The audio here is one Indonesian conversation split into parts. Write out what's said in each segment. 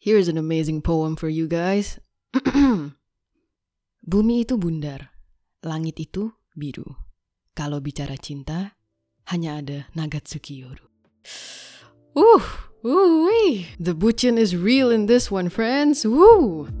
here's an amazing poem for you guys. Bumi itu bundar, langit itu biru. Kalau bicara cinta, hanya ada Nagatsuki Yoru. Woo, wee. The buchin is real in this one, friends. Woo.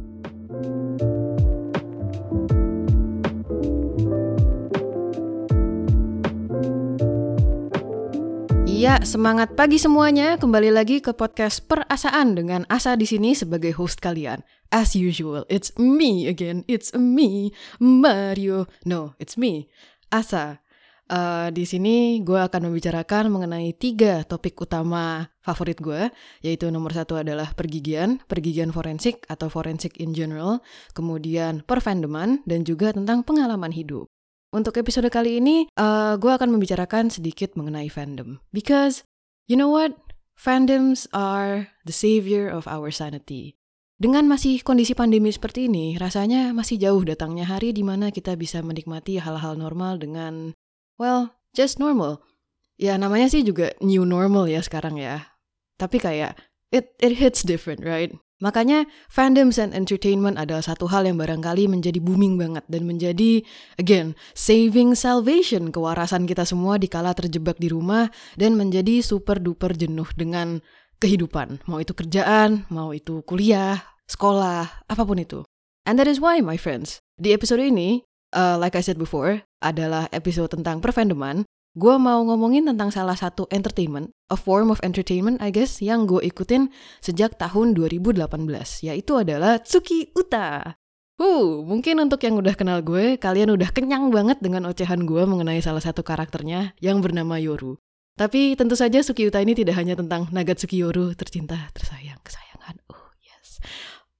Ya, semangat pagi semuanya. Kembali lagi ke podcast Perasaan dengan Asa di sini sebagai host kalian. As usual, it's me again. It's me, Mario. No, it's me, Asa. Uh, di sini gue akan membicarakan mengenai tiga topik utama favorit gue, yaitu nomor satu adalah pergigian, pergigian forensik atau forensik in general, kemudian perfandoman, dan juga tentang pengalaman hidup. Untuk episode kali ini, uh, gue akan membicarakan sedikit mengenai fandom. Because, you know what? Fandoms are the savior of our sanity. Dengan masih kondisi pandemi seperti ini, rasanya masih jauh datangnya hari di mana kita bisa menikmati hal-hal normal dengan, well, just normal. Ya namanya sih juga new normal ya sekarang ya. Tapi kayak, it, it hits different, right? Makanya fandoms and entertainment adalah satu hal yang barangkali menjadi booming banget dan menjadi again saving salvation kewarasan kita semua dikala terjebak di rumah dan menjadi super duper jenuh dengan kehidupan, mau itu kerjaan, mau itu kuliah, sekolah, apa pun itu. And that is why my friends, di episode ini, uh, like I said before, adalah episode tentang perfandoman gue mau ngomongin tentang salah satu entertainment, a form of entertainment I guess, yang gue ikutin sejak tahun 2018, yaitu adalah Tsuki Uta. Uh, mungkin untuk yang udah kenal gue, kalian udah kenyang banget dengan ocehan gue mengenai salah satu karakternya yang bernama Yoru. Tapi tentu saja Tsuki Uta ini tidak hanya tentang Nagatsuki Yoru, tercinta, tersayang, kesayangan. Oh, yes.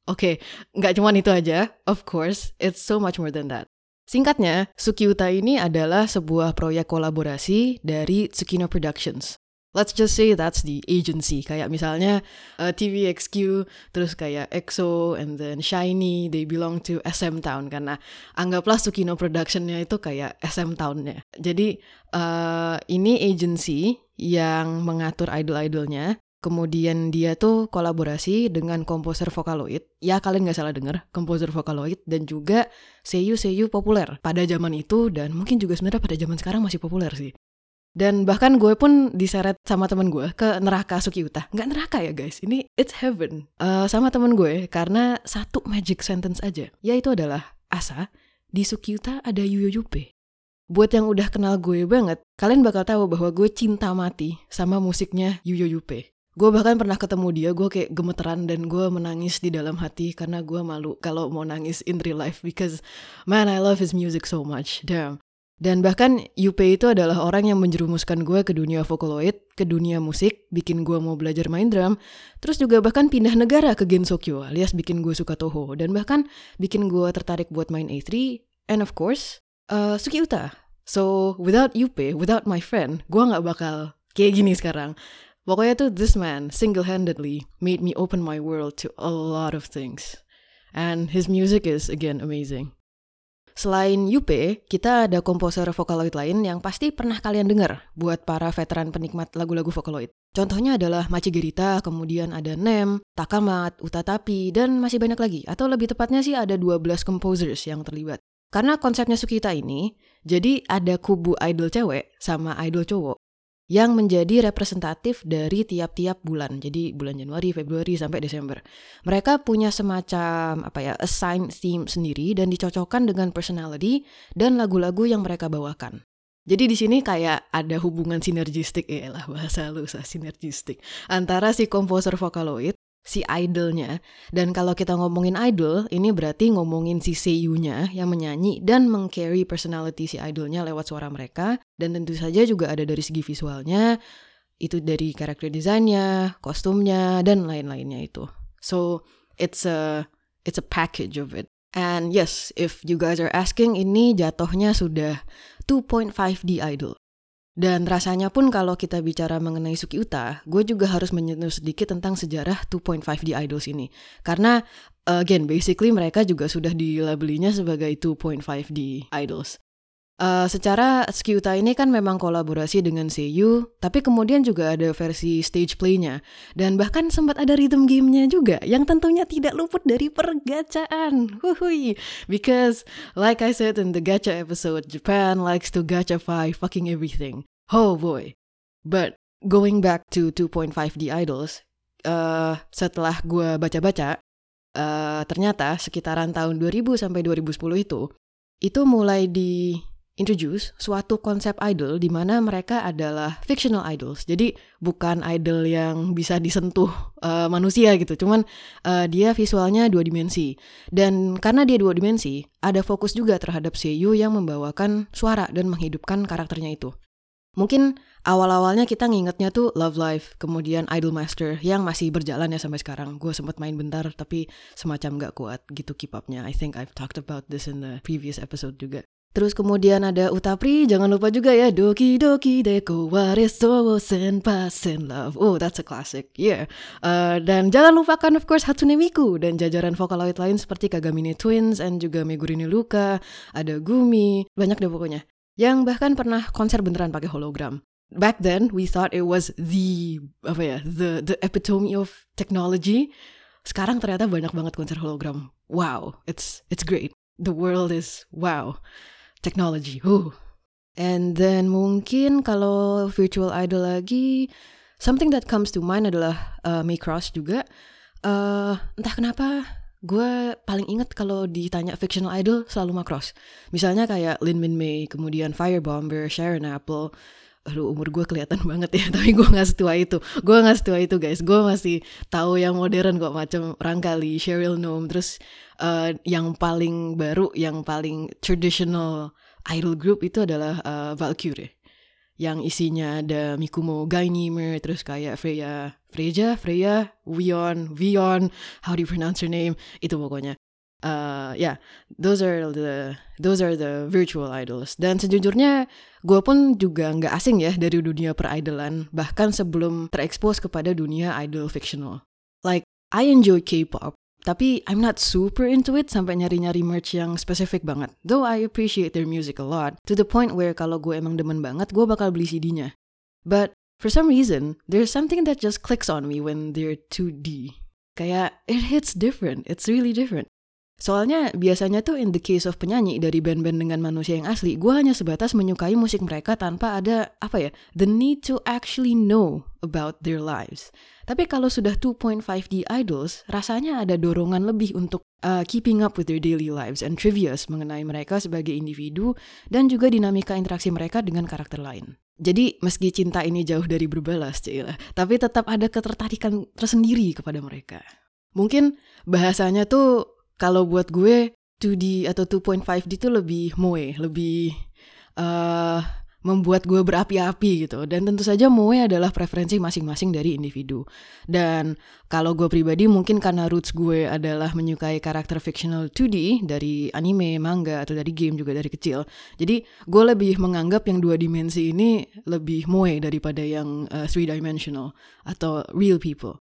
Oke, okay, nggak cuma itu aja. Of course, it's so much more than that. Singkatnya, Sukiuta ini adalah sebuah proyek kolaborasi dari Tsukino Productions. Let's just say that's the agency. Kayak misalnya uh, TVXQ, terus kayak EXO, and then Shiny, they belong to SM Town. Karena anggaplah Tsukino Productionnya itu kayak SM Townnya. Jadi uh, ini agency yang mengatur idol-idolnya Kemudian dia tuh kolaborasi dengan komposer Vocaloid. Ya kalian nggak salah dengar, komposer Vocaloid dan juga seiyu-seiyu populer pada zaman itu dan mungkin juga sebenarnya pada zaman sekarang masih populer sih. Dan bahkan gue pun diseret sama temen gue ke neraka Suki Uta. Nggak neraka ya guys, ini it's heaven. Uh, sama temen gue karena satu magic sentence aja. Yaitu adalah, Asa, di Suki Uta ada Yuyo Yupe. Buat yang udah kenal gue banget, kalian bakal tahu bahwa gue cinta mati sama musiknya Yuyo Yupe. Gue bahkan pernah ketemu dia, gue kayak gemeteran dan gue menangis di dalam hati karena gue malu kalau mau nangis in real life because man I love his music so much, damn. Dan bahkan Yupe itu adalah orang yang menjerumuskan gue ke dunia Vocaloid, ke dunia musik, bikin gue mau belajar main drum, terus juga bahkan pindah negara ke Gensokyo alias bikin gue suka Toho, dan bahkan bikin gue tertarik buat main A3, and of course, uh, Suki Uta. So, without Yupe, without my friend, gue gak bakal kayak gini sekarang. Pokoknya tuh this man single-handedly made me open my world to a lot of things. And his music is again amazing. Selain Yupe, kita ada komposer Vocaloid lain yang pasti pernah kalian dengar buat para veteran penikmat lagu-lagu Vocaloid. Contohnya adalah Machi Gerita, kemudian ada Nem, Takamat, Utatapi, dan masih banyak lagi. Atau lebih tepatnya sih ada 12 composers yang terlibat. Karena konsepnya Sukita ini, jadi ada kubu idol cewek sama idol cowok yang menjadi representatif dari tiap-tiap bulan. Jadi bulan Januari, Februari sampai Desember. Mereka punya semacam apa ya, assigned theme sendiri dan dicocokkan dengan personality dan lagu-lagu yang mereka bawakan. Jadi di sini kayak ada hubungan sinergistik ya lah bahasa lu sinergistik antara si komposer Vocaloid si idolnya. Dan kalau kita ngomongin idol, ini berarti ngomongin si seiyunya yang menyanyi dan mengcarry personality si idolnya lewat suara mereka. Dan tentu saja juga ada dari segi visualnya, itu dari karakter desainnya, kostumnya, dan lain-lainnya itu. So, it's a it's a package of it. And yes, if you guys are asking, ini jatuhnya sudah 2.5D idol. Dan rasanya pun kalau kita bicara mengenai Suki Uta, gue juga harus menyentuh sedikit tentang sejarah 2.5D Idols ini. Karena, again, basically mereka juga sudah dilabelinya sebagai 2.5D Idols. Uh, secara Skyuta ini kan memang kolaborasi dengan Seiyu, tapi kemudian juga ada versi stage play-nya. Dan bahkan sempat ada rhythm game-nya juga, yang tentunya tidak luput dari pergacaan. Huhui. Because, like I said in the gacha episode, Japan likes to gachafy fucking everything. Oh boy. But, going back to 2.5D Idols, uh, setelah gue baca-baca, uh, ternyata sekitaran tahun 2000 sampai 2010 itu, itu mulai di introduce suatu konsep idol di mana mereka adalah fictional idols. Jadi bukan idol yang bisa disentuh uh, manusia gitu, cuman uh, dia visualnya dua dimensi. Dan karena dia dua dimensi, ada fokus juga terhadap Seiyu yang membawakan suara dan menghidupkan karakternya itu. Mungkin awal-awalnya kita ngingetnya tuh Love Life, kemudian Idol Master yang masih berjalan ya sampai sekarang. Gue sempat main bentar tapi semacam gak kuat gitu keep upnya. I think I've talked about this in the previous episode juga. Terus kemudian ada Utapri, jangan lupa juga ya Doki Doki Deko Wareso Senpasen Love. Oh, that's a classic. Yeah. Uh, dan jangan lupakan of course Hatsune Miku dan jajaran vokaloid lain seperti Kagamine Twins dan juga Megurine Luka, ada Gumi, banyak deh pokoknya. Yang bahkan pernah konser beneran pakai hologram. Back then we thought it was the apa ya, the the epitome of technology. Sekarang ternyata banyak banget konser hologram. Wow, it's it's great. The world is wow technology. Uh. And then mungkin kalau virtual idol lagi, something that comes to mind adalah uh, May Cross juga. Uh, entah kenapa gue paling inget kalau ditanya fictional idol selalu Macross. Misalnya kayak Lin Min May, kemudian Firebomber, Sharon Apple. Aduh umur gue kelihatan banget ya, tapi gue gak setua itu. Gue gak setua itu guys, gue masih tahu yang modern kok macam Rangkali, Cheryl Gnome, terus uh, yang paling baru, yang paling traditional idol group itu adalah uh, Valkyrie yang isinya ada Mikumo Gainimer, terus kayak Freya, Freya, Freya, Vion, Vion, how do you pronounce her name? Itu pokoknya. Uh, yeah, those are the those are the virtual idols. Dan sejujurnya, gue pun juga nggak asing ya dari dunia peridolan, bahkan sebelum terekspos kepada dunia idol fictional. Like, I enjoy K-pop, tapi I'm not super into it sampai nyari-nyari merch yang spesifik banget. Though I appreciate their music a lot, to the point where kalau gue emang demen banget, gue bakal beli CD-nya. But for some reason, there's something that just clicks on me when they're 2D. Kayak, it hits different. It's really different. Soalnya biasanya tuh in the case of penyanyi dari band-band dengan manusia yang asli, gue hanya sebatas menyukai musik mereka tanpa ada, apa ya, the need to actually know about their lives. Tapi kalau sudah 2.5D idols, rasanya ada dorongan lebih untuk uh, keeping up with their daily lives and trivias mengenai mereka sebagai individu dan juga dinamika interaksi mereka dengan karakter lain. Jadi meski cinta ini jauh dari berbalas, Cila, tapi tetap ada ketertarikan tersendiri kepada mereka. Mungkin bahasanya tuh kalau buat gue 2D atau 2.5D itu lebih moe, lebih uh, membuat gue berapi-api gitu. Dan tentu saja moe adalah preferensi masing-masing dari individu. Dan kalau gue pribadi mungkin karena roots gue adalah menyukai karakter fictional 2D dari anime, manga, atau dari game juga dari kecil. Jadi gue lebih menganggap yang dua dimensi ini lebih moe daripada yang uh, three dimensional atau real people.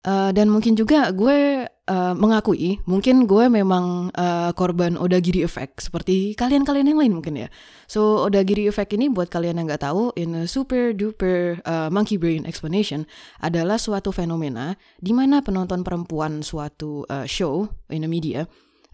Uh, dan mungkin juga gue uh, mengakui, mungkin gue memang uh, korban Odagiri Effect seperti kalian-kalian yang lain mungkin ya. So Odagiri Effect ini buat kalian yang nggak tahu, in a super duper uh, monkey brain explanation adalah suatu fenomena di mana penonton perempuan suatu uh, show in a media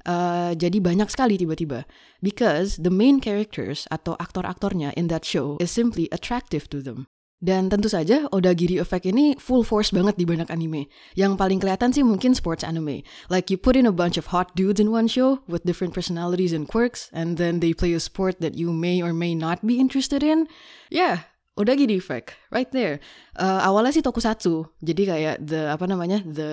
uh, jadi banyak sekali tiba-tiba because the main characters atau aktor-aktornya in that show is simply attractive to them. Dan tentu saja Odagiri Effect ini full force banget di banyak anime. Yang paling kelihatan sih mungkin sports anime. Like you put in a bunch of hot dudes in one show with different personalities and quirks, and then they play a sport that you may or may not be interested in. Yeah, Odagiri Effect, right there. Uh, awalnya sih tokusatsu, jadi kayak the apa namanya the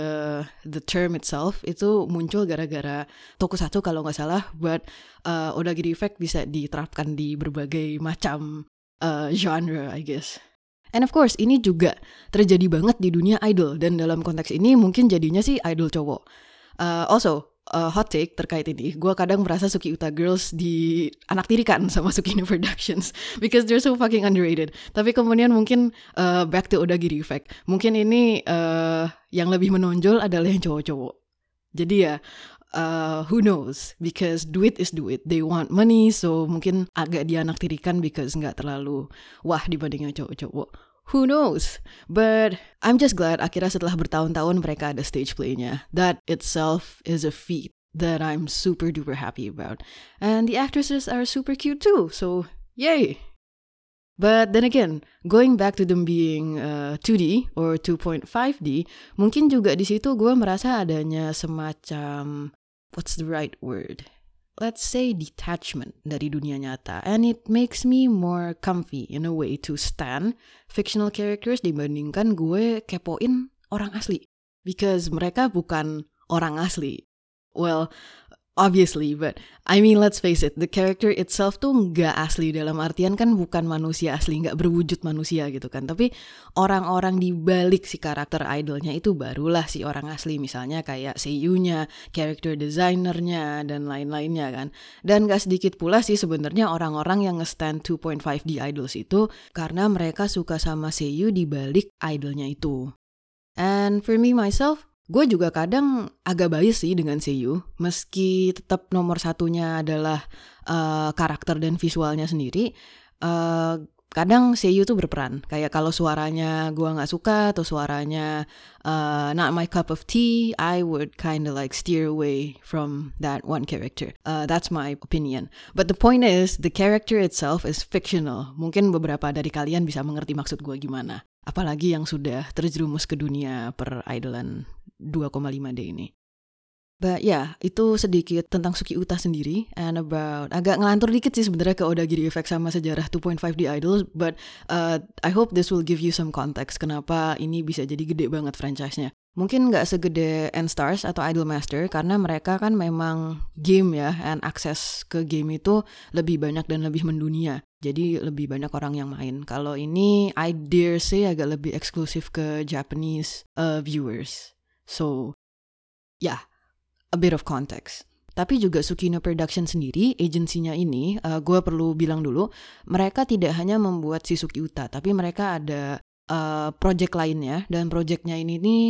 the term itself itu muncul gara-gara tokusatsu kalau nggak salah. But uh, Odagiri Effect bisa diterapkan di berbagai macam uh, genre, I guess. And of course, ini juga terjadi banget di dunia idol dan dalam konteks ini mungkin jadinya sih idol cowok. Uh, also, uh, hot take terkait ini, gue kadang merasa Suki Uta Girls di anak tirikan sama Suki New Productions because they're so fucking underrated. Tapi kemudian mungkin uh, back to Odagiri Effect, mungkin ini uh, yang lebih menonjol adalah yang cowok-cowok. Jadi ya uh, who knows? Because duit is duit. They want money so mungkin agak dianaktirikan because nggak terlalu wah dibandingnya cowok-cowok. Who knows? But I'm just glad akhirnya setelah bertahun-tahun mereka ada stage playnya. That itself is a feat that I'm super duper happy about. And the actresses are super cute too so yay! But then again, going back to them being uh, 2D or 2.5D, mungkin juga di situ gue merasa adanya semacam what's the right word? Let's say detachment dari dunia nyata. And it makes me more comfy in a way to stand fictional characters dibandingkan gue kepoin orang asli. Because mereka bukan orang asli. Well, obviously, but I mean let's face it, the character itself tuh nggak asli dalam artian kan bukan manusia asli, nggak berwujud manusia gitu kan. Tapi orang-orang di balik si karakter idolnya itu barulah si orang asli, misalnya kayak seiyunya, character designernya dan lain-lainnya kan. Dan gak sedikit pula sih sebenarnya orang-orang yang nge-stand 2.5D idols itu karena mereka suka sama seiyu di balik idolnya itu. And for me myself, Gue juga kadang agak bias sih dengan Seiyu, meski tetap nomor satunya adalah uh, karakter dan visualnya sendiri. Uh, kadang Seiyu tuh berperan, kayak kalau suaranya gue nggak suka atau suaranya uh, not my cup of tea, I would kind of like steer away from that one character. Uh, that's my opinion. But the point is, the character itself is fictional. Mungkin beberapa dari kalian bisa mengerti maksud gue gimana. Apalagi yang sudah terjerumus ke dunia per idolan 2,5D ini. But ya, yeah, itu sedikit tentang Suki Uta sendiri and about agak ngelantur dikit sih sebenarnya ke Odagiri Effect sama sejarah 2.5D Idols, but uh, I hope this will give you some context kenapa ini bisa jadi gede banget franchise-nya. Mungkin nggak segede N-Stars atau Idol Master karena mereka kan memang game ya and akses ke game itu lebih banyak dan lebih mendunia. Jadi lebih banyak orang yang main. Kalau ini I dare say agak lebih eksklusif ke Japanese uh, viewers. So, ya, yeah, a bit of context. Tapi juga Sukino Production sendiri, agensinya ini, uh, gue perlu bilang dulu, mereka tidak hanya membuat si Suki Uta, tapi mereka ada uh, project lainnya, dan projectnya ini nih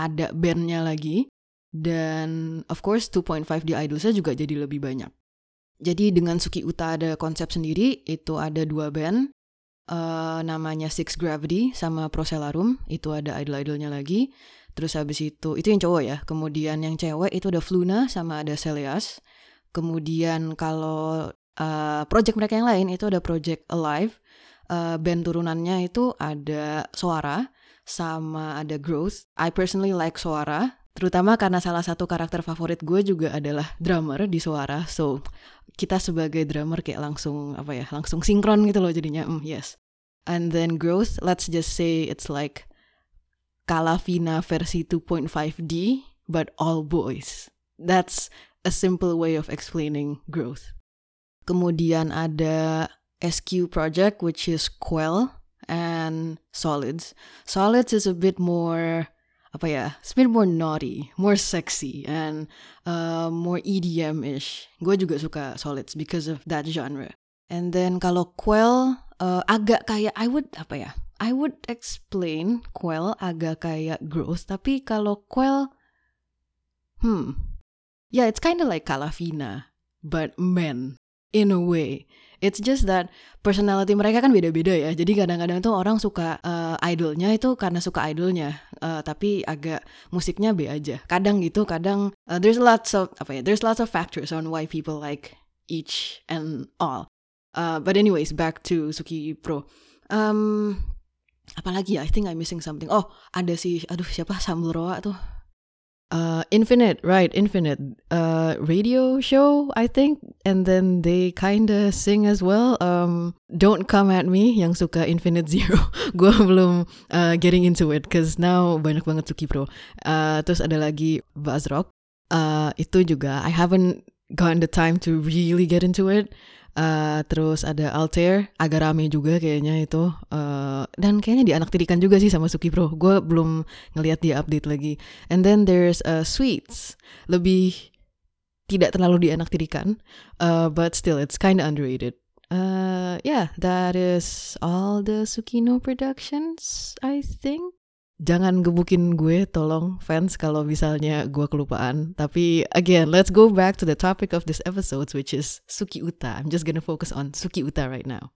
ada bandnya lagi, dan of course 2.5D Idolsnya juga jadi lebih banyak. Jadi dengan Suki Uta ada konsep sendiri, itu ada dua band, uh, namanya Six Gravity sama Procellarum, itu ada idol-idolnya lagi. Terus habis itu, itu yang cowok ya. Kemudian yang cewek itu ada Fluna sama ada Celias. Kemudian kalau uh, project mereka yang lain itu ada project Alive. Uh, band turunannya itu ada Suara sama ada Growth. I personally like Suara. Terutama karena salah satu karakter favorit gue juga adalah drummer di Suara. So, kita sebagai drummer kayak langsung, apa ya, langsung sinkron gitu loh jadinya. Mm, yes. And then Growth, let's just say it's like Calavina versi 2.5D, but all boys. That's a simple way of explaining growth. Kemudian ada SQ project, which is Quell and Solids. Solids is a bit more apa ya, it's a bit more naughty, more sexy, and uh, more EDM-ish. Gue juga suka Solids because of that genre. And then kalau Quell uh, agak kayak I would apa ya, I would explain Quell agak kayak growth, tapi kalau Quell, hmm, yeah, it's kind of like Calavina, but men in a way. It's just that personality mereka kan beda-beda ya. Jadi kadang-kadang tuh orang suka uh, idolnya itu karena suka idolnya, uh, tapi agak musiknya B aja. Kadang gitu, kadang uh, there's lots of apa ya, there's lots of factors on why people like each and all. Uh, but anyways, back to Suki Pro. Um, apalagi ya I think I'm missing something. Oh ada si aduh siapa? Samulroa tuh. Uh Infinite right Infinite. Uh radio show I think. And then they kinda sing as well. Um don't come at me yang suka Infinite Zero. Gue belum uh, getting into it cause now banyak banget Suki Pro uh, terus ada lagi Buzz Rock uh, itu juga I haven't gotten the time to really get into it. Uh, terus ada Altair, agak rame juga kayaknya itu. Uh, dan kayaknya dianaktirikan juga sih sama Suki Pro. Gue belum ngelihat dia update lagi. And then there's uh, Sweets, lebih tidak terlalu dianaktirikan, uh, but still it's kind of underrated. Uh, yeah, that is all the Sukino productions, I think. jangan gebukin gue tolong fans kalau misalnya gue kelupaan. Tapi again, let's go back to the topic of this episode which is Suki Uta. I'm just gonna focus on Suki Uta right now.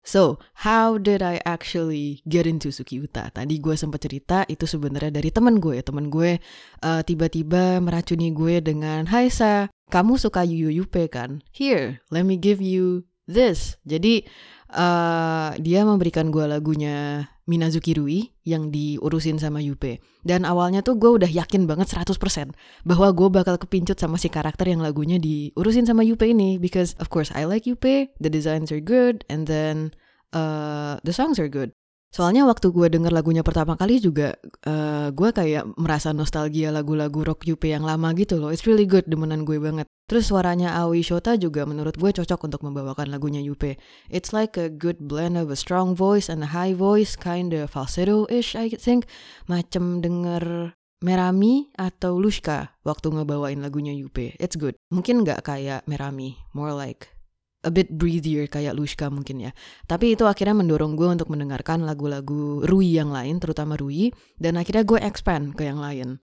So, how did I actually get into Suki Uta? Tadi gue sempat cerita itu sebenarnya dari teman gue. Teman gue uh, tiba-tiba meracuni gue dengan, Hai Sa, kamu suka Yupe kan? Here, let me give you this. Jadi, uh, dia memberikan gue lagunya Minazuki Rui yang diurusin sama Yupe. Dan awalnya tuh gue udah yakin banget 100% bahwa gue bakal kepincut sama si karakter yang lagunya diurusin sama Yupe ini. Because of course I like Yupe, the designs are good, and then uh, the songs are good. Soalnya waktu gue denger lagunya pertama kali juga uh, gue kayak merasa nostalgia lagu-lagu rock Yupe yang lama gitu loh. It's really good, demenan gue banget. Terus suaranya Aoi Shota juga menurut gue cocok untuk membawakan lagunya Yupe. It's like a good blend of a strong voice and a high voice, kind of falsetto-ish I think. Macem denger Merami atau Lushka waktu ngebawain lagunya Yupe. It's good. Mungkin nggak kayak Merami, more like a bit breathier kayak Lushka mungkin ya. Tapi itu akhirnya mendorong gue untuk mendengarkan lagu-lagu Rui yang lain, terutama Rui, dan akhirnya gue expand ke yang lain.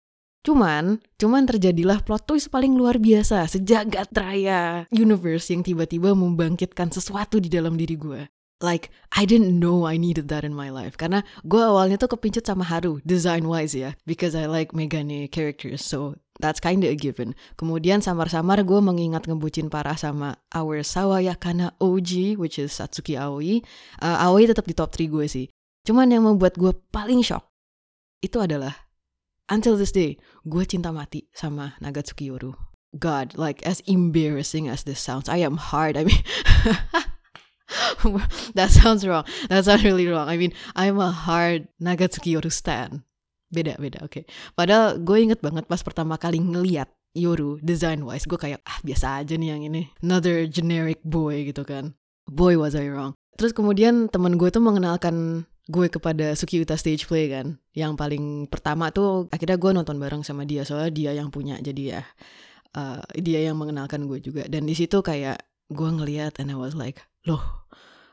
Cuman, cuman terjadilah plot twist paling luar biasa sejagat raya universe yang tiba-tiba membangkitkan sesuatu di dalam diri gue. Like, I didn't know I needed that in my life. Karena gue awalnya tuh kepincut sama Haru, design-wise ya. Because I like Megane characters, so that's kinda a given. Kemudian samar-samar gue mengingat ngebucin parah sama our Sawayakana OG, which is Satsuki Aoi. Uh, Aoi tetap di top 3 gue sih. Cuman yang membuat gue paling shock, itu adalah, until this day, gue cinta mati sama Nagatsuki Yoru. God, like as embarrassing as this sounds, I am hard. I mean... that sounds wrong. That sounds really wrong. I mean, I'm a hard Nagatsuki Yoru stan. Beda, beda, oke. Okay. Padahal gue inget banget pas pertama kali ngeliat Yoru design wise, gue kayak ah biasa aja nih yang ini. Another generic boy gitu kan. Boy was I wrong. Terus kemudian teman gue tuh mengenalkan gue kepada Suki Uta stage play kan. Yang paling pertama tuh akhirnya gue nonton bareng sama dia soalnya dia yang punya jadi ya uh, dia yang mengenalkan gue juga. Dan di situ kayak gue ngeliat and I was like, loh,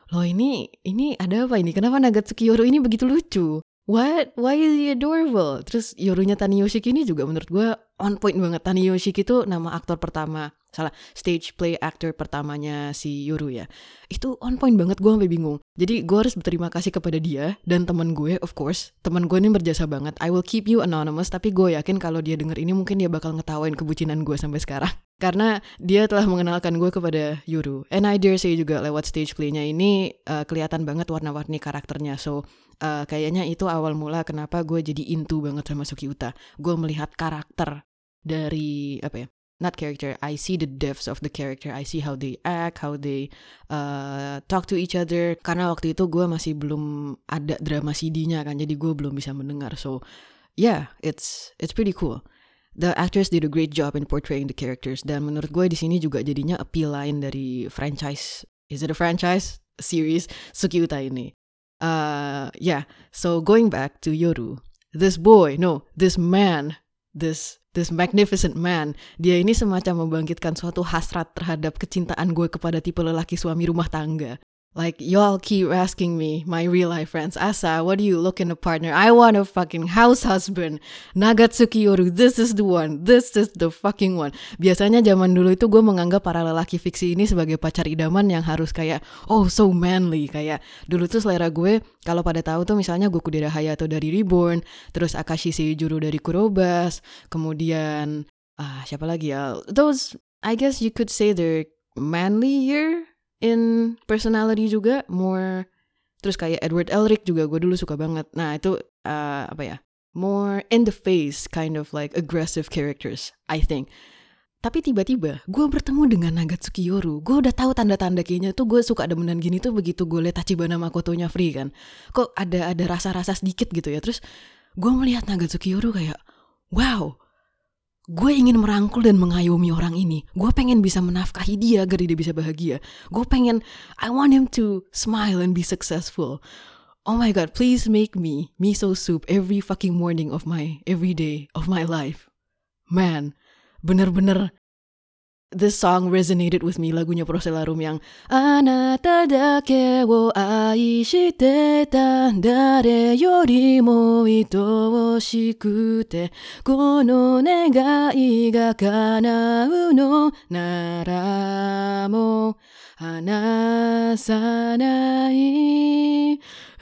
loh ini ini ada apa ini? Kenapa Nagatsuki Yoru ini begitu lucu? What? Why is he adorable? Terus Yorunya Tani Yoshiki ini juga menurut gue on point banget. Tani Yoshiki itu nama aktor pertama salah stage play actor pertamanya si Yoru ya itu on point banget gue sampai bingung jadi gue harus berterima kasih kepada dia dan teman gue of course teman gue ini berjasa banget I will keep you anonymous tapi gue yakin kalau dia denger ini mungkin dia bakal ngetawain kebucinan gue sampai sekarang karena dia telah mengenalkan gue kepada Yoru and I dare say juga lewat stage playnya ini uh, kelihatan banget warna-warni karakternya so uh, kayaknya itu awal mula kenapa gue jadi into banget sama Suki Uta. Gue melihat karakter dari apa ya not character I see the depths of the character I see how they act how they uh, talk to each other. Karena waktu itu gue masih belum ada drama CD-nya kan jadi gue belum bisa mendengar. So yeah it's it's pretty cool. The actors did a great job in portraying the characters. Dan menurut gue di sini juga jadinya appeal lain dari franchise. Is it a franchise? Series Suki Uta ini uh yeah so going back to Yoru this boy no this man this this magnificent man. Dia ini semacam membangkitkan suatu hasrat terhadap kecintaan gue kepada tipe lelaki suami rumah tangga. Like, y'all keep asking me, my real life friends, Asa, what do you look in a partner? I want a fucking house husband. Nagatsuki Yoru, this is the one. This is the fucking one. Biasanya zaman dulu itu gue menganggap para lelaki fiksi ini sebagai pacar idaman yang harus kayak, oh so manly. Kayak dulu tuh selera gue, kalau pada tahu tuh misalnya Goku Dera Hayato dari Reborn, terus Akashi Seijuro dari Kurobas, kemudian, ah siapa lagi ya? Those, I guess you could say they're manlier in personality juga more terus kayak Edward Elric juga gue dulu suka banget. Nah itu uh, apa ya more in the face kind of like aggressive characters I think. Tapi tiba-tiba gue bertemu dengan Nagatsuki Yoru. Gue udah tahu tanda-tanda kayaknya tuh gue suka demenan gini tuh begitu gue liat Tachibana Makotonya free kan. Kok ada ada rasa-rasa sedikit gitu ya. Terus gue melihat Nagatsuki Yoru kayak wow gue ingin merangkul dan mengayomi orang ini. Gue pengen bisa menafkahi dia agar dia bisa bahagia. Gue pengen, I want him to smile and be successful. Oh my god, please make me miso soup every fucking morning of my every day of my life. Man, bener-bener this song resonated with me lagunya Procellarum yang Anata dake wo ai shite ta dare yorimo itoshikute kono negai ga kanau no nara mo hanasanai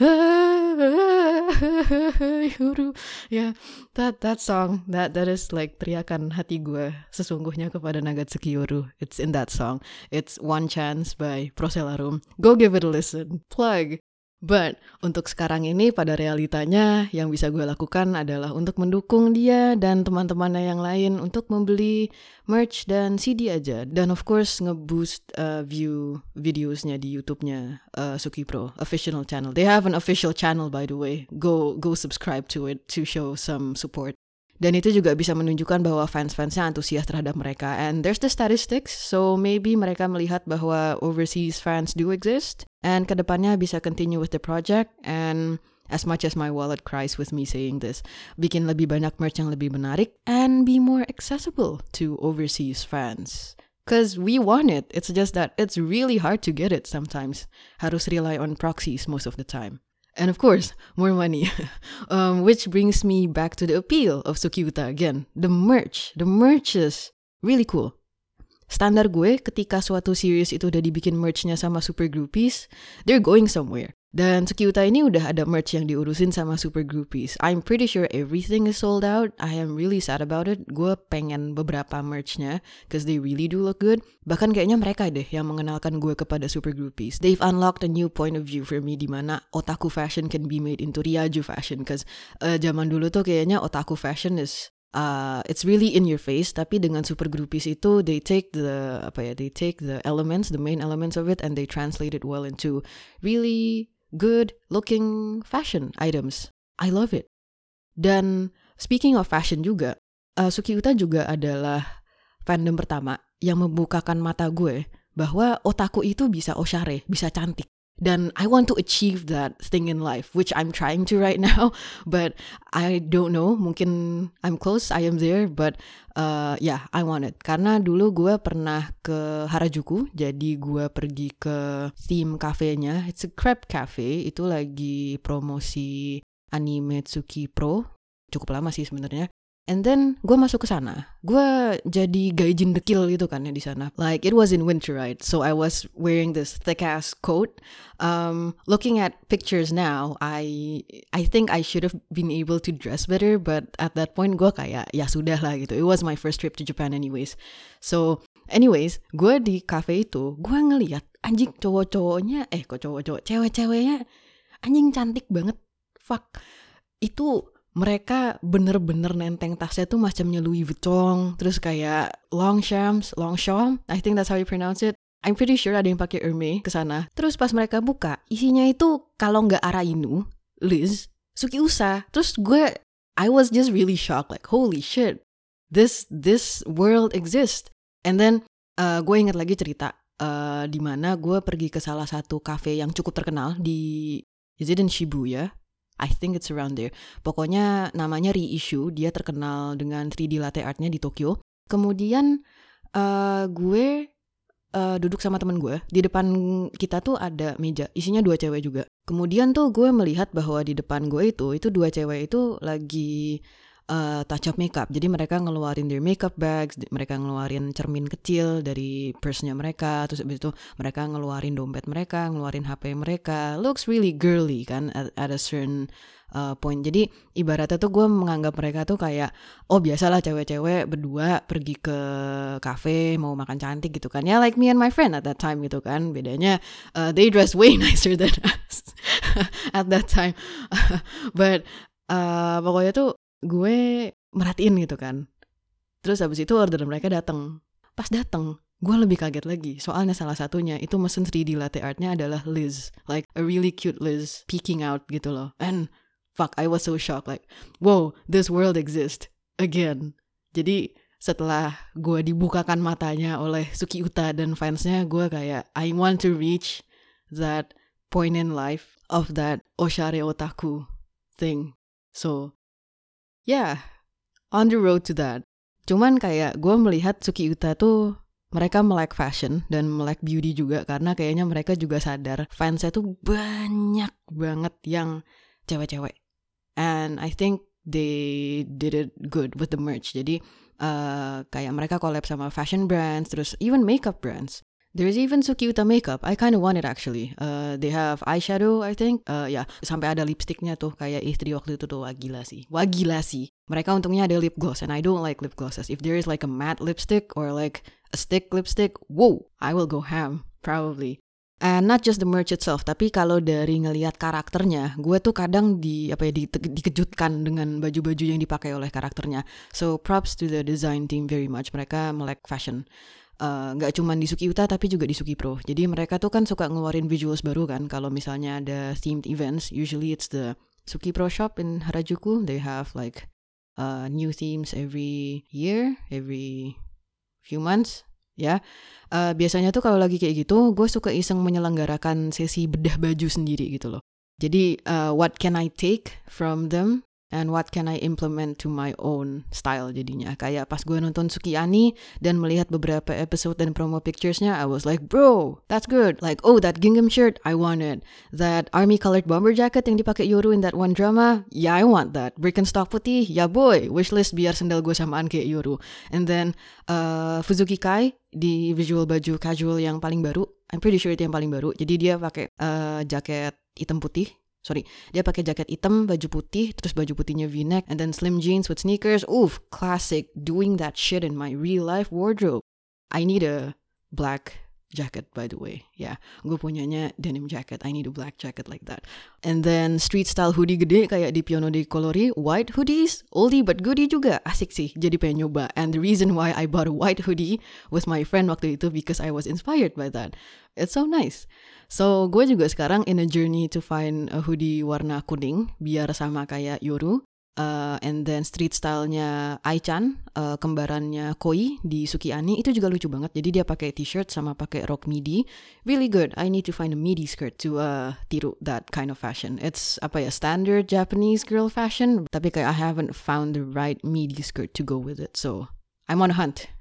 yeah, that that song that that is like teriakan hati gue sesungguhnya kepada Nagatsuki Yoru. It's in that song. It's One Chance by Procellarum. Go give it a listen. Plug. But untuk sekarang ini pada realitanya yang bisa gue lakukan adalah untuk mendukung dia dan teman-temannya yang lain untuk membeli merch dan CD aja. Dan of course ngeboost uh, view videosnya di YouTube-nya uh, Suki Pro official channel. They have an official channel by the way. Go go subscribe to it to show some support. Dan itu juga bisa menunjukkan bahwa fans-fansnya antusias terhadap mereka. And there's the statistics, so maybe mereka melihat bahwa overseas fans do exist. And ke depannya bisa continue with the project. And as much as my wallet cries with me saying this, bikin lebih banyak merch yang lebih menarik and be more accessible to overseas fans. Cause we want it. It's just that it's really hard to get it sometimes. Harus rely on proxies most of the time. And of course, more money. um, which brings me back to the appeal of Sukiuta again. The merch. The merch is really cool. Standar gue ketika suatu series itu udah dibikin merchnya sama super groupies, they're going somewhere. Dan Sukiuta ini udah ada merch yang diurusin sama super groupies. I'm pretty sure everything is sold out. I am really sad about it. Gue pengen beberapa merchnya, cause they really do look good. Bahkan kayaknya mereka deh yang mengenalkan gue kepada super groupies. They've unlocked a new point of view for me di mana otaku fashion can be made into riaju fashion. Cause uh, zaman dulu tuh kayaknya otaku fashion is uh, it's really in your face tapi dengan super groupies itu they take the apa ya they take the elements the main elements of it and they translate it well into really good looking fashion items. I love it. Dan speaking of fashion juga uh, Suki Uta juga adalah fandom pertama yang membukakan mata gue bahwa otaku itu bisa oshare bisa cantik dan I want to achieve that thing in life, which I'm trying to right now. But I don't know, mungkin I'm close, I am there. But uh, yeah, I want it. Karena dulu gue pernah ke Harajuku, jadi gue pergi ke theme cafe-nya. It's a crab cafe, itu lagi promosi anime Tsuki Pro. Cukup lama sih sebenarnya. And then gue masuk ke sana. Gue jadi gaijin dekil gitu kan ya di sana. Like it was in winter right, so I was wearing this thick ass coat. Um, looking at pictures now, I I think I should have been able to dress better, but at that point gue kayak ya sudah lah gitu. It was my first trip to Japan anyways. So anyways, gue di cafe itu gue ngeliat anjing cowok-cowoknya, eh kok cowok-cowok, cewek-ceweknya anjing cantik banget. Fuck itu mereka bener-bener nenteng tasnya tuh macamnya Louis Vuitton, terus kayak Longchamps, Longchamp, I think that's how you pronounce it. I'm pretty sure ada yang pakai Hermes ke sana. Terus pas mereka buka, isinya itu kalau nggak Arainu, Liz, Suki Usa. Terus gue, I was just really shocked, like holy shit, this this world exists. And then uh, gue inget lagi cerita uh, di mana gue pergi ke salah satu cafe yang cukup terkenal di is it in Shibuya? I think it's around there. Pokoknya namanya Reissue, dia terkenal dengan 3D latte artnya di Tokyo. Kemudian uh, gue uh, duduk sama temen gue di depan kita tuh ada meja isinya dua cewek juga. Kemudian tuh gue melihat bahwa di depan gue itu itu dua cewek itu lagi uh, touch up makeup. Jadi mereka ngeluarin their makeup bags, mereka ngeluarin cermin kecil dari purse-nya mereka, terus habis itu mereka ngeluarin dompet mereka, ngeluarin HP mereka. Looks really girly kan at, at a certain uh, point. Jadi ibaratnya tuh gue menganggap mereka tuh kayak oh biasalah cewek-cewek berdua pergi ke cafe mau makan cantik gitu kan. Ya like me and my friend at that time gitu kan. Bedanya uh, they dress way nicer than us at that time. But uh, pokoknya tuh gue merhatiin gitu kan. Terus habis itu order mereka datang. Pas datang, gue lebih kaget lagi. Soalnya salah satunya itu mesin 3D latte artnya adalah Liz. Like a really cute Liz peeking out gitu loh. And fuck, I was so shocked. Like, wow, this world exists again. Jadi setelah gue dibukakan matanya oleh Suki Uta dan fansnya, gue kayak I want to reach that point in life of that oshare otaku thing. So yeah, on the road to that. Cuman kayak gue melihat Suki Uta tuh mereka melek fashion dan melek beauty juga karena kayaknya mereka juga sadar fansnya tuh banyak banget yang cewek-cewek. And I think they did it good with the merch. Jadi uh, kayak mereka collab sama fashion brands, terus even makeup brands. There's even Suki Uta makeup. I kind of want it actually. Uh, they have eyeshadow, I think. Uh, ya, yeah. sampai ada lipsticknya tuh kayak istri waktu itu tuh. Wah gila sih. Wah sih. Mereka untungnya ada lip gloss and I don't like lip glosses. If there is like a matte lipstick or like a stick lipstick, whoa, I will go ham probably. And not just the merch itself, tapi kalau dari ngelihat karakternya, gue tuh kadang di apa ya di, dikejutkan dengan baju-baju yang dipakai oleh karakternya. So props to the design team very much. Mereka melek fashion. Eh, nggak uh, cuma di Suki Uta tapi juga di Suki Pro. Jadi mereka tuh kan suka ngeluarin visuals baru kan. Kalau misalnya ada themed events, usually it's the Suki Pro shop in Harajuku. They have like uh, new themes every year, every few months. Ya, uh, biasanya tuh kalau lagi kayak gitu, gue suka iseng menyelenggarakan sesi bedah baju sendiri gitu loh. Jadi, uh, what can I take from them and what can I implement to my own style jadinya. Kayak pas gue nonton Sukiyani dan melihat beberapa episode dan promo picturesnya, I was like, bro, that's good. Like, oh, that gingham shirt, I want it. That army colored bomber jacket yang dipakai Yoru in that one drama, yeah, I want that. Birkenstock putih, yeah boy, wishlist biar sendal gue samaan kayak Yoru. And then uh, Fuzuki Kai di visual baju casual yang paling baru, I'm pretty sure itu yang paling baru. Jadi dia pakai uh, jaket hitam putih sorry. Dia pakai jaket hitam baju putih terus baju putihnya v-neck and then slim jeans with sneakers. Oof classic doing that shit in my real life wardrobe. I need a black jacket by the way. Ya yeah, gue punyanya denim jacket. I need a black jacket like that. And then street style hoodie gede kayak di Piono di Colori white hoodies oldie but goodie juga. Asik sih jadi pengen nyoba. And the reason why I bought a white hoodie with my friend waktu itu because I was inspired by that. It's so nice. So gue juga sekarang in a journey to find a hoodie warna kuning biar sama kayak Yoru. Uh, and then street stylenya Aichan, uh, kembarannya Koi di Sukiani itu juga lucu banget. Jadi dia pakai t-shirt sama pakai rok midi, really good. I need to find a midi skirt to uh, tiru that kind of fashion. It's apa ya standard Japanese girl fashion, tapi kayak I haven't found the right midi skirt to go with it. So I'm on a hunt.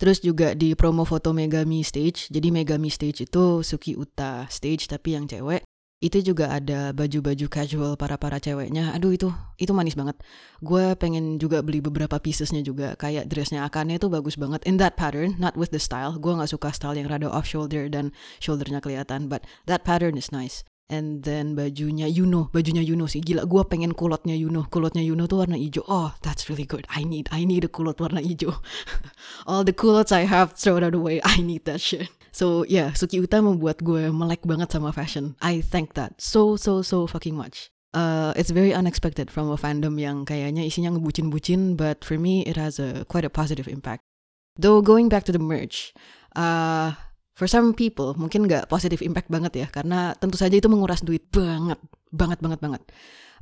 Terus juga di promo foto Megami Stage. Jadi Megami Stage itu Suki Uta Stage tapi yang cewek. Itu juga ada baju-baju casual para-para ceweknya. Aduh itu itu manis banget. Gue pengen juga beli beberapa piecesnya juga. Kayak dressnya Akane itu bagus banget. In that pattern, not with the style. Gue gak suka style yang rada off shoulder dan shouldernya kelihatan. But that pattern is nice. And then bajunya Yuno, bajunya Yuno sih gila. Gue pengen kulotnya Yuno, kulotnya Yuno tuh warna hijau. Oh, that's really good. I need, I need a kulot warna hijau. All the culottes I have thrown out away. I need that shit. So yeah, Suki Uta membuat gue melek banget sama fashion. I thank that so so so fucking much. Uh, it's very unexpected from a fandom yang kayaknya isinya ngebucin-bucin, but for me it has a quite a positive impact. Though going back to the merch, uh, for some people mungkin nggak positive impact banget ya karena tentu saja itu menguras duit banget banget banget banget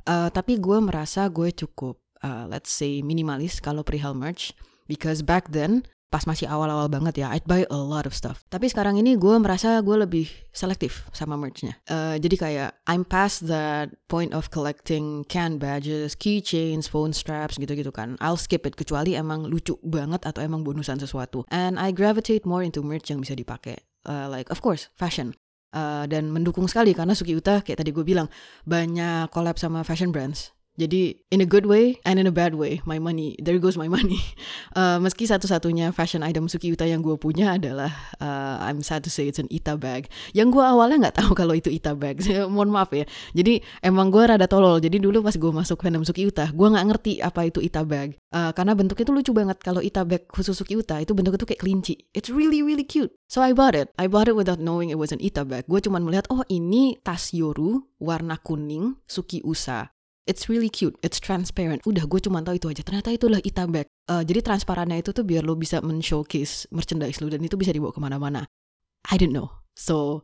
uh, tapi gue merasa gue cukup uh, let's say minimalis kalau perihal merch because back then pas masih awal-awal banget ya, I'd buy a lot of stuff. Tapi sekarang ini gue merasa gue lebih selektif sama merchnya. Uh, jadi kayak I'm past that point of collecting can badges, keychains, phone straps gitu-gitu kan. I'll skip it kecuali emang lucu banget atau emang bonusan sesuatu. And I gravitate more into merch yang bisa dipakai. Uh, like of course fashion. Uh, dan mendukung sekali karena Suki Uta kayak tadi gue bilang banyak collab sama fashion brands jadi in a good way and in a bad way, my money, there goes my money. Uh, meski satu-satunya fashion item Suki Uta yang gue punya adalah, uh, I'm sad to say it's an Ita bag. Yang gue awalnya nggak tahu kalau itu Ita bag. Mohon maaf ya. Jadi emang gue rada tolol. Jadi dulu pas gue masuk fandom Suki Uta, gue nggak ngerti apa itu Ita bag. Uh, karena bentuknya tuh lucu banget. Kalau Ita bag khusus Suki Uta itu bentuknya tuh kayak kelinci. It's really really cute. So I bought it. I bought it without knowing it was an Ita bag. Gue cuma melihat, oh ini tas Yoru warna kuning Suki Usa. It's really cute, it's transparent. Udah gue cuma tahu itu aja. Ternyata itulah Ita bag. Uh, jadi transparannya itu tuh biar lo bisa men-showcase merchandise lo dan itu bisa dibawa ke mana-mana. I didn't know. So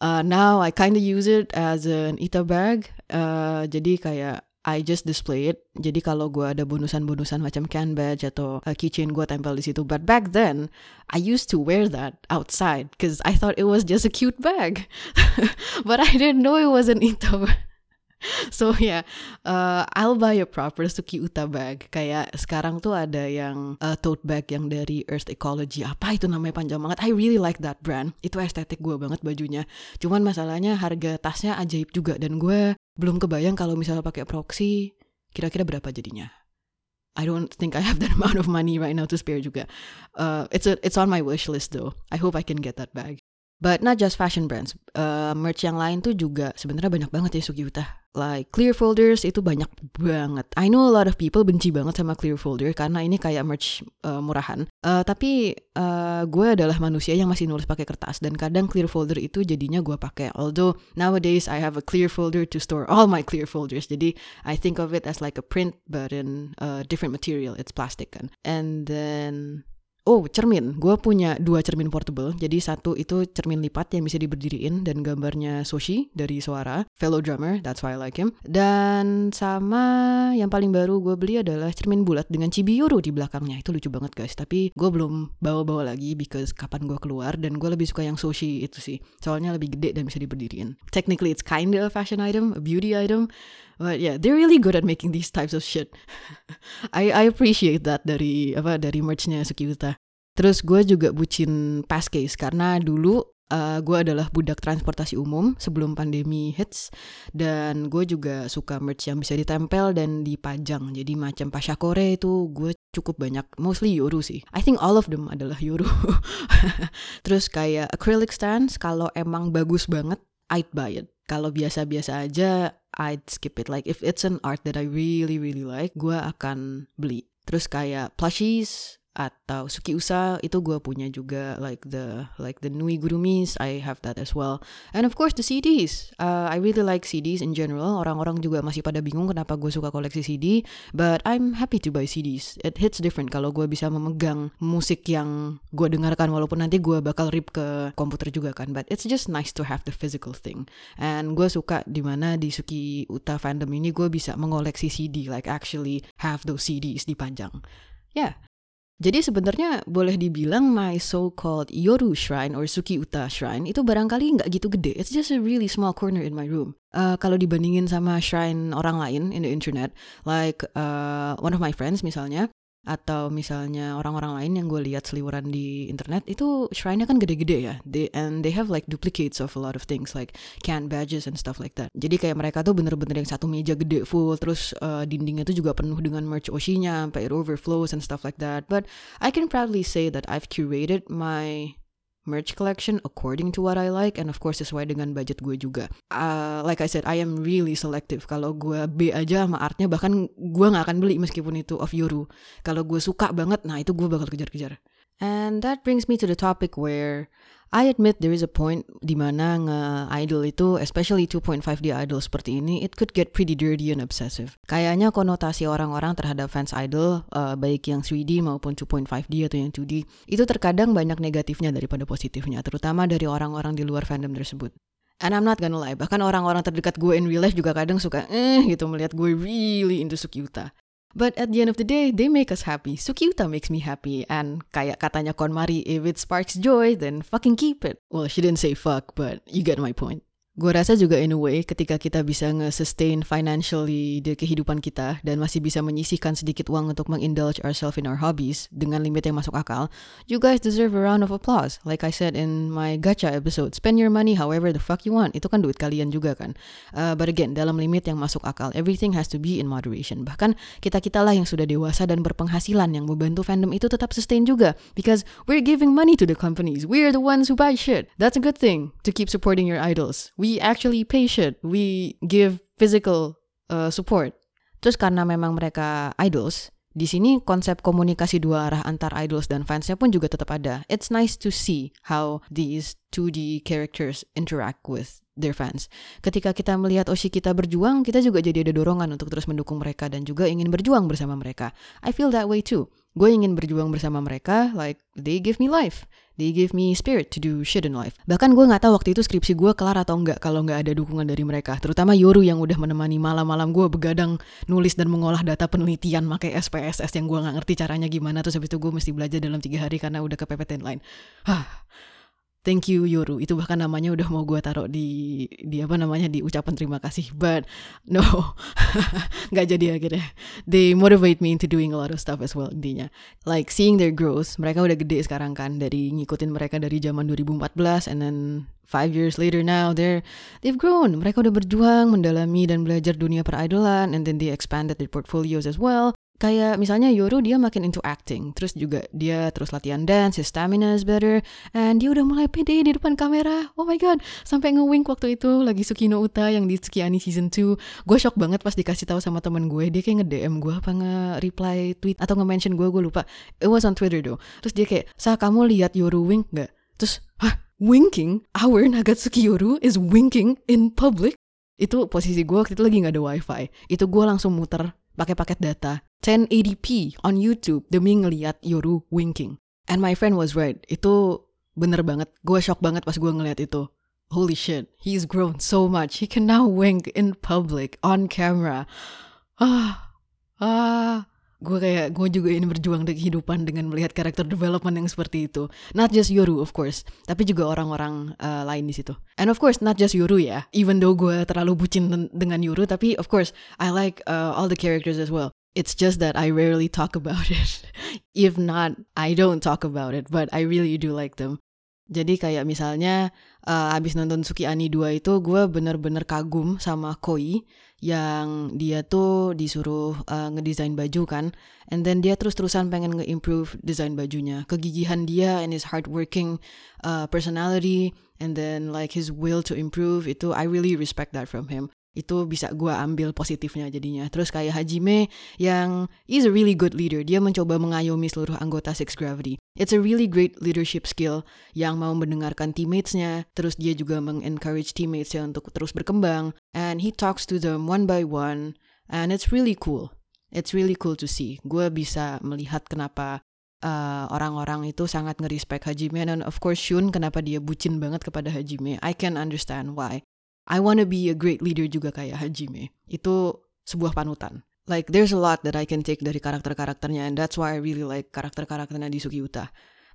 uh, now I kind of use it as an Ita bag. Uh, jadi kayak I just display it. Jadi kalau gue ada bonusan-bonusan macam can badge atau uh, keychain gue tempel di situ. But back then, I used to wear that outside because I thought it was just a cute bag. But I didn't know it was an Ita bag. so yeah, uh, I'll buy a proper Suki Uta bag. Kayak sekarang tuh ada yang uh, tote bag yang dari Earth Ecology. Apa itu namanya panjang banget. I really like that brand. Itu estetik gue banget bajunya. Cuman masalahnya harga tasnya ajaib juga dan gue belum kebayang kalau misalnya pakai proxy kira-kira berapa jadinya. I don't think I have that amount of money right now to spare juga. Uh, it's a, it's on my wish list though. I hope I can get that bag. But not just fashion brands, uh, merch yang lain tuh juga sebenarnya banyak banget ya Sugi Uta. Like clear folders itu banyak banget. I know a lot of people benci banget sama clear folder karena ini kayak merch uh, murahan. Uh, tapi uh, gue adalah manusia yang masih nulis pakai kertas dan kadang clear folder itu jadinya gue pakai. Although nowadays I have a clear folder to store all my clear folders. Jadi I think of it as like a print but in a different material. It's plastic kan. And then Oh, cermin. Gue punya dua cermin portable. Jadi satu itu cermin lipat yang bisa diberdiriin dan gambarnya Soshi dari Suara, fellow drummer, that's why I like him. Dan sama yang paling baru gue beli adalah cermin bulat dengan Chibiyoru di belakangnya. Itu lucu banget guys. Tapi gue belum bawa-bawa lagi because kapan gue keluar dan gue lebih suka yang Soshi itu sih. Soalnya lebih gede dan bisa diberdiriin. Technically it's kind of a fashion item, a beauty item. But yeah, they're really good at making these types of shit. I I appreciate that dari apa dari merchnya Sukiuta. Terus gue juga bucin passcase karena dulu uh, gue adalah budak transportasi umum sebelum pandemi hits. Dan gue juga suka merch yang bisa ditempel dan dipajang. Jadi macam pasakore itu gue cukup banyak. Mostly yoru sih. I think all of them adalah yoru. Terus kayak acrylic stands kalau emang bagus banget I'd buy it. Kalau biasa-biasa aja I'd skip it. Like if it's an art that I really really like gue akan beli. Terus kayak plushies atau Suki Usa itu gue punya juga like the like the Nui Gurumis I have that as well. And of course the CDs uh, I really like CDs in general. Orang-orang juga masih pada bingung kenapa gue suka koleksi CD but I'm happy to buy CDs it hits different kalau gue bisa memegang musik yang gue dengarkan walaupun nanti gue bakal rip ke komputer juga kan but it's just nice to have the physical thing. And gue suka di mana di Suki Uta fandom ini gue bisa mengoleksi CD like actually have those CDs dipajang yeah jadi sebenarnya boleh dibilang my so-called Yoru Shrine or Suki Uta Shrine itu barangkali nggak gitu gede. It's just a really small corner in my room. Uh, kalau dibandingin sama shrine orang lain in the internet, like uh, one of my friends misalnya, atau misalnya orang-orang lain yang gue lihat seliweran di internet itu shrine-nya kan gede-gede ya. They, and they have like duplicates of a lot of things like can badges and stuff like that. Jadi kayak mereka tuh bener-bener yang satu meja gede full terus uh, dindingnya tuh juga penuh dengan merch Oshinya sampai it overflows and stuff like that. But I can proudly say that I've curated my merch collection according to what I like and of course sesuai dengan budget gue juga. Uh, like I said, I am really selective. Kalau gue B aja sama artnya bahkan gue nggak akan beli meskipun itu of Yoru. Kalau gue suka banget, nah itu gue bakal kejar-kejar. And that brings me to the topic where I admit there is a point di mana nge-idol itu, especially 2.5D idol seperti ini, it could get pretty dirty and obsessive. Kayaknya konotasi orang-orang terhadap fans idol, uh, baik yang 3D maupun 2.5D atau yang 2D, itu terkadang banyak negatifnya daripada positifnya, terutama dari orang-orang di luar fandom tersebut. And I'm not gonna lie, bahkan orang-orang terdekat gue in real life juga kadang suka eh gitu melihat gue really into Sukyuta. But at the end of the day, they make us happy. Sukiuta makes me happy. And kayak katanya KonMari, if it sparks joy, then fucking keep it. Well, she didn't say fuck, but you get my point. Gue rasa juga in a way ketika kita bisa nge-sustain financially di kehidupan kita dan masih bisa menyisihkan sedikit uang untuk mengindulge ourselves in our hobbies dengan limit yang masuk akal, you guys deserve a round of applause. Like I said in my gacha episode, spend your money however the fuck you want. Itu kan duit kalian juga kan. Uh, but again, dalam limit yang masuk akal, everything has to be in moderation. Bahkan kita-kita lah yang sudah dewasa dan berpenghasilan yang membantu fandom itu tetap sustain juga. Because we're giving money to the companies. We're the ones who buy shit. That's a good thing to keep supporting your idols. We we actually patient, we give physical uh, support. Terus karena memang mereka idols, di sini konsep komunikasi dua arah antar idols dan fansnya pun juga tetap ada. It's nice to see how these 2D characters interact with their fans. Ketika kita melihat Oshi kita berjuang, kita juga jadi ada dorongan untuk terus mendukung mereka dan juga ingin berjuang bersama mereka. I feel that way too. Gue ingin berjuang bersama mereka, like they give me life. They give me spirit to do shit in life. Bahkan gue nggak tahu waktu itu skripsi gue kelar atau enggak kalau nggak ada dukungan dari mereka. Terutama Yoru yang udah menemani malam-malam gue begadang nulis dan mengolah data penelitian pakai SPSS yang gue nggak ngerti caranya gimana. Terus habis itu gue mesti belajar dalam tiga hari karena udah kepepet deadline. Hah. Thank you Yoru. Itu bahkan namanya udah mau gue taruh di di apa namanya di ucapan terima kasih. But no. Nggak jadi akhirnya. They motivate me into doing a lot of stuff as well intinya. Like seeing their growth mereka udah gede sekarang kan dari ngikutin mereka dari zaman 2014 and then five years later now they're they've grown. Mereka udah berjuang mendalami dan belajar dunia peridolan and then they expanded their portfolios as well Kayak misalnya Yoru dia makin into acting, terus juga dia terus latihan dance, his stamina is better, and dia udah mulai pede di depan kamera. Oh my god, sampai nge-wink waktu itu lagi Sukino Uta yang di Sukiani season 2. Gue shock banget pas dikasih tahu sama temen gue, dia kayak nge-DM gue apa nge-reply tweet atau nge-mention gue, gue lupa. It was on Twitter though. Terus dia kayak, "Sa, kamu lihat Yoru wink gak?" Terus, "Hah, winking? Our Nagatsuki Yoru is winking in public?" Itu posisi gue waktu itu lagi gak ada wifi. Itu gue langsung muter pakai paket data 1080p on YouTube demi ngeliat Yoru winking. And my friend was right. Itu bener banget. Gue shock banget pas gue ngeliat itu. Holy shit, he's grown so much. He can now wink in public, on camera. Ah, ah, gue kayak gue juga ini berjuang di kehidupan dengan melihat karakter development yang seperti itu. Not just Yoru of course, tapi juga orang-orang uh, lain di situ. And of course not just Yoru ya. Even though gue terlalu bucin dengan Yoru, tapi of course I like uh, all the characters as well. It's just that I rarely talk about it. If not, I don't talk about it, but I really do like them. Jadi kayak misalnya uh, abis nonton Suki Ani 2 itu gue bener-bener kagum sama Koi yang dia tuh disuruh uh, ngedesain baju kan and then dia terus-terusan pengen nge-improve desain bajunya kegigihan dia and his hardworking uh, personality and then like his will to improve itu I really respect that from him itu bisa gue ambil positifnya jadinya. Terus kayak Hajime yang is a really good leader. Dia mencoba mengayomi seluruh anggota Six Gravity. It's a really great leadership skill yang mau mendengarkan teammates-nya. Terus dia juga mengencourage teammates-nya untuk terus berkembang. And he talks to them one by one. And it's really cool. It's really cool to see. Gue bisa melihat kenapa uh, orang-orang itu sangat ngerespek Hajime dan of course Shun kenapa dia bucin banget kepada Hajime. I can understand why. I wanna be a great leader juga kayak Hajime. Itu sebuah panutan. Like there's a lot that I can take dari karakter-karakternya and that's why I really like karakter-karakternya di Suki Uta.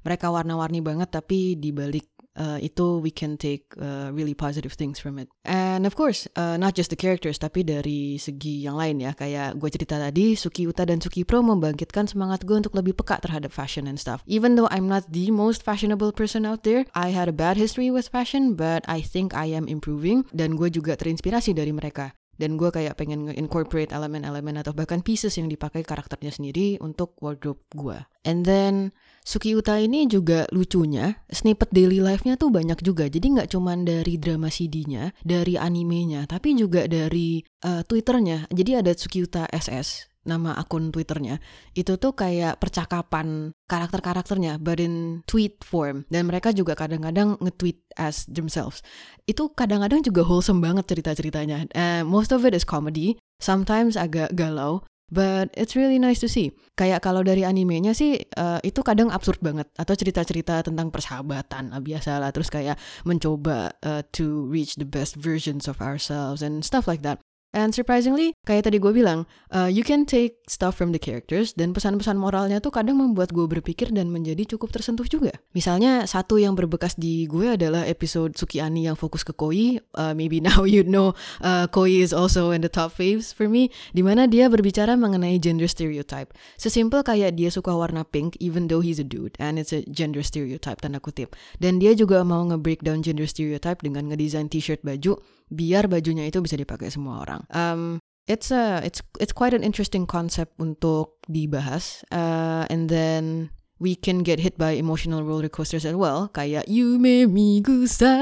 Mereka warna-warni banget tapi di balik uh, itu we can take uh, really positive things from it. And of course, uh, not just the characters, tapi dari segi yang lain ya. Kayak gue cerita tadi, Suki Uta dan Suki Pro membangkitkan semangat gue untuk lebih peka terhadap fashion and stuff. Even though I'm not the most fashionable person out there, I had a bad history with fashion, but I think I am improving. Dan gue juga terinspirasi dari mereka dan gue kayak pengen nge-incorporate elemen-elemen atau bahkan pieces yang dipakai karakternya sendiri untuk wardrobe gue. And then Suki Uta ini juga lucunya snippet daily life-nya tuh banyak juga. Jadi nggak cuman dari drama CD-nya, dari animenya, tapi juga dari uh, Twitter-nya. Jadi ada Suki Uta SS nama akun Twitternya itu tuh kayak percakapan karakter-karakternya but in tweet form. Dan mereka juga kadang-kadang nge-tweet as themselves. Itu kadang-kadang juga wholesome banget cerita-ceritanya. Uh, most of it is comedy sometimes agak galau But it's really nice to see. Kayak kalau dari animenya sih uh, itu kadang absurd banget. Atau cerita-cerita tentang persahabatan lah biasa lah terus kayak mencoba uh, to reach the best versions of ourselves and stuff like that. And surprisingly, kayak tadi gue bilang, uh, you can take stuff from the characters dan pesan-pesan moralnya tuh kadang membuat gue berpikir dan menjadi cukup tersentuh juga. Misalnya satu yang berbekas di gue adalah episode Sukiani yang fokus ke Koi. Uh, maybe now you know uh, Koi is also in the top faves for me, di mana dia berbicara mengenai gender stereotype. Sesimpel kayak dia suka warna pink even though he's a dude and it's a gender stereotype tanda kutip. Dan dia juga mau nge-breakdown gender stereotype dengan ngedesain t-shirt baju biar bajunya itu bisa dipakai semua orang. Um, it's a it's it's quite an interesting concept untuk dibahas. Uh, and then we can get hit by emotional roller coasters as well, kayak Yume Migusa.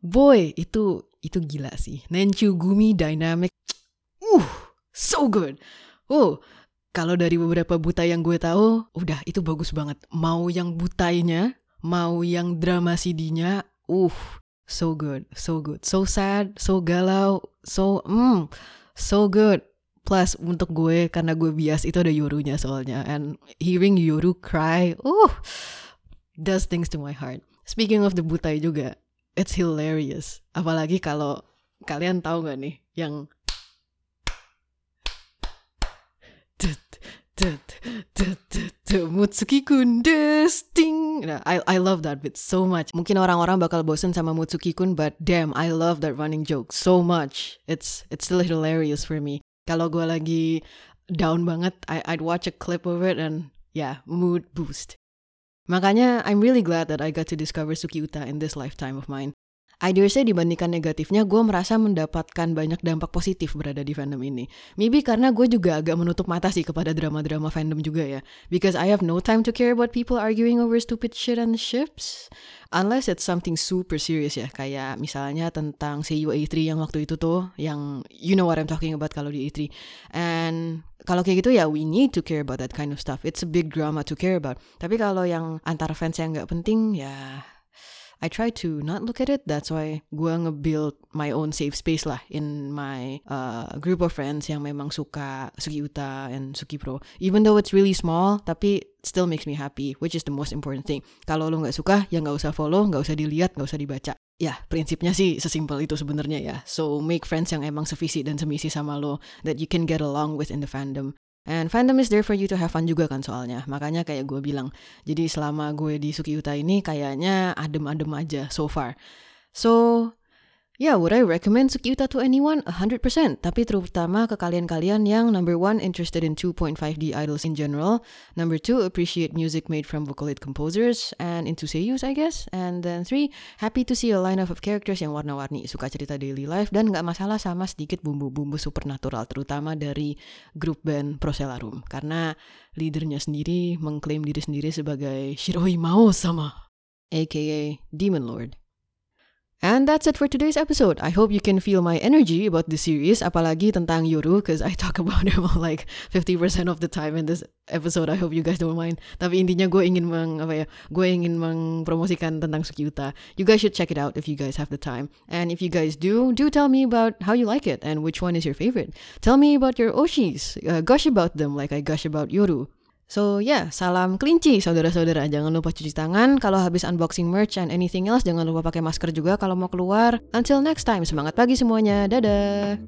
Boy, itu itu gila sih. Nenchu Gumi Dynamic. Uh, so good. Oh, kalau dari beberapa buta yang gue tahu, udah itu bagus banget. Mau yang butainya, mau yang drama CD-nya, uh, so good, so good, so sad, so galau, so mm, so good. Plus untuk gue karena gue bias itu ada Yorunya soalnya and hearing Yoru cry, uh, does things to my heart. Speaking of the butai juga, it's hilarious. Apalagi kalau kalian tahu gak nih yang Mutsuki kun desting thing. I I love that bit so much. Mungkin orang-orang bakal bosen sama Mutsuki Kun, but damn, I love that running joke so much. It's it's still hilarious for me. Kalau gue lagi down banget, I, I'd watch a clip of it and yeah, mood boost. Makanya I'm really glad that I got to discover Suki Uta in this lifetime of mine. I dare say dibandingkan negatifnya, gue merasa mendapatkan banyak dampak positif berada di fandom ini. Maybe karena gue juga agak menutup mata sih kepada drama-drama fandom juga ya. Because I have no time to care about people arguing over stupid shit on ships. Unless it's something super serious ya. Kayak misalnya tentang CU A3 yang waktu itu tuh. Yang you know what I'm talking about kalau di A3. And kalau kayak gitu ya we need to care about that kind of stuff. It's a big drama to care about. Tapi kalau yang antar fans yang nggak penting ya I try to not look at it. That's why gue nge-build my own safe space lah in my uh, group of friends yang memang suka Suki Uta and Suki Pro. Even though it's really small, tapi still makes me happy, which is the most important thing. Kalau lo nggak suka, ya nggak usah follow, nggak usah dilihat, nggak usah dibaca. Ya, prinsipnya sih sesimpel itu sebenarnya ya. So make friends yang emang sevisi dan semisi sama lo that you can get along with in the fandom. And fandom is there for you to have fun juga kan soalnya. Makanya kayak gue bilang. Jadi selama gue di Suki Uta ini kayaknya adem-adem aja so far. So Yeah, would I recommend Sukiuta to anyone? 100%. Tapi terutama ke kalian-kalian yang number one, interested in 2.5D idols in general. Number two, appreciate music made from Vocaloid composers. And into seiyus, I guess. And then three, happy to see a lineup of characters yang warna-warni, suka cerita daily life, dan nggak masalah sama sedikit bumbu-bumbu supernatural, terutama dari grup band Proselarum. Karena leadernya sendiri mengklaim diri sendiri sebagai Shiroi Mao sama, aka Demon Lord. And that's it for today's episode. I hope you can feel my energy about this series, apalagi tentang Yoru, because I talk about him like 50% of the time in this episode. I hope you guys don't mind. Tapi intinya gue ingin meng, apa ya, gue ingin mengpromosikan tentang Sukiuta. You guys should check it out if you guys have the time. And if you guys do, do tell me about how you like it and which one is your favorite. Tell me about your Oshis. Uh, gush about them like I gush about Yoru. So yeah, salam kelinci saudara-saudara. Jangan lupa cuci tangan kalau habis unboxing merch and anything else. Jangan lupa pakai masker juga kalau mau keluar. Until next time, semangat pagi semuanya. Dadah.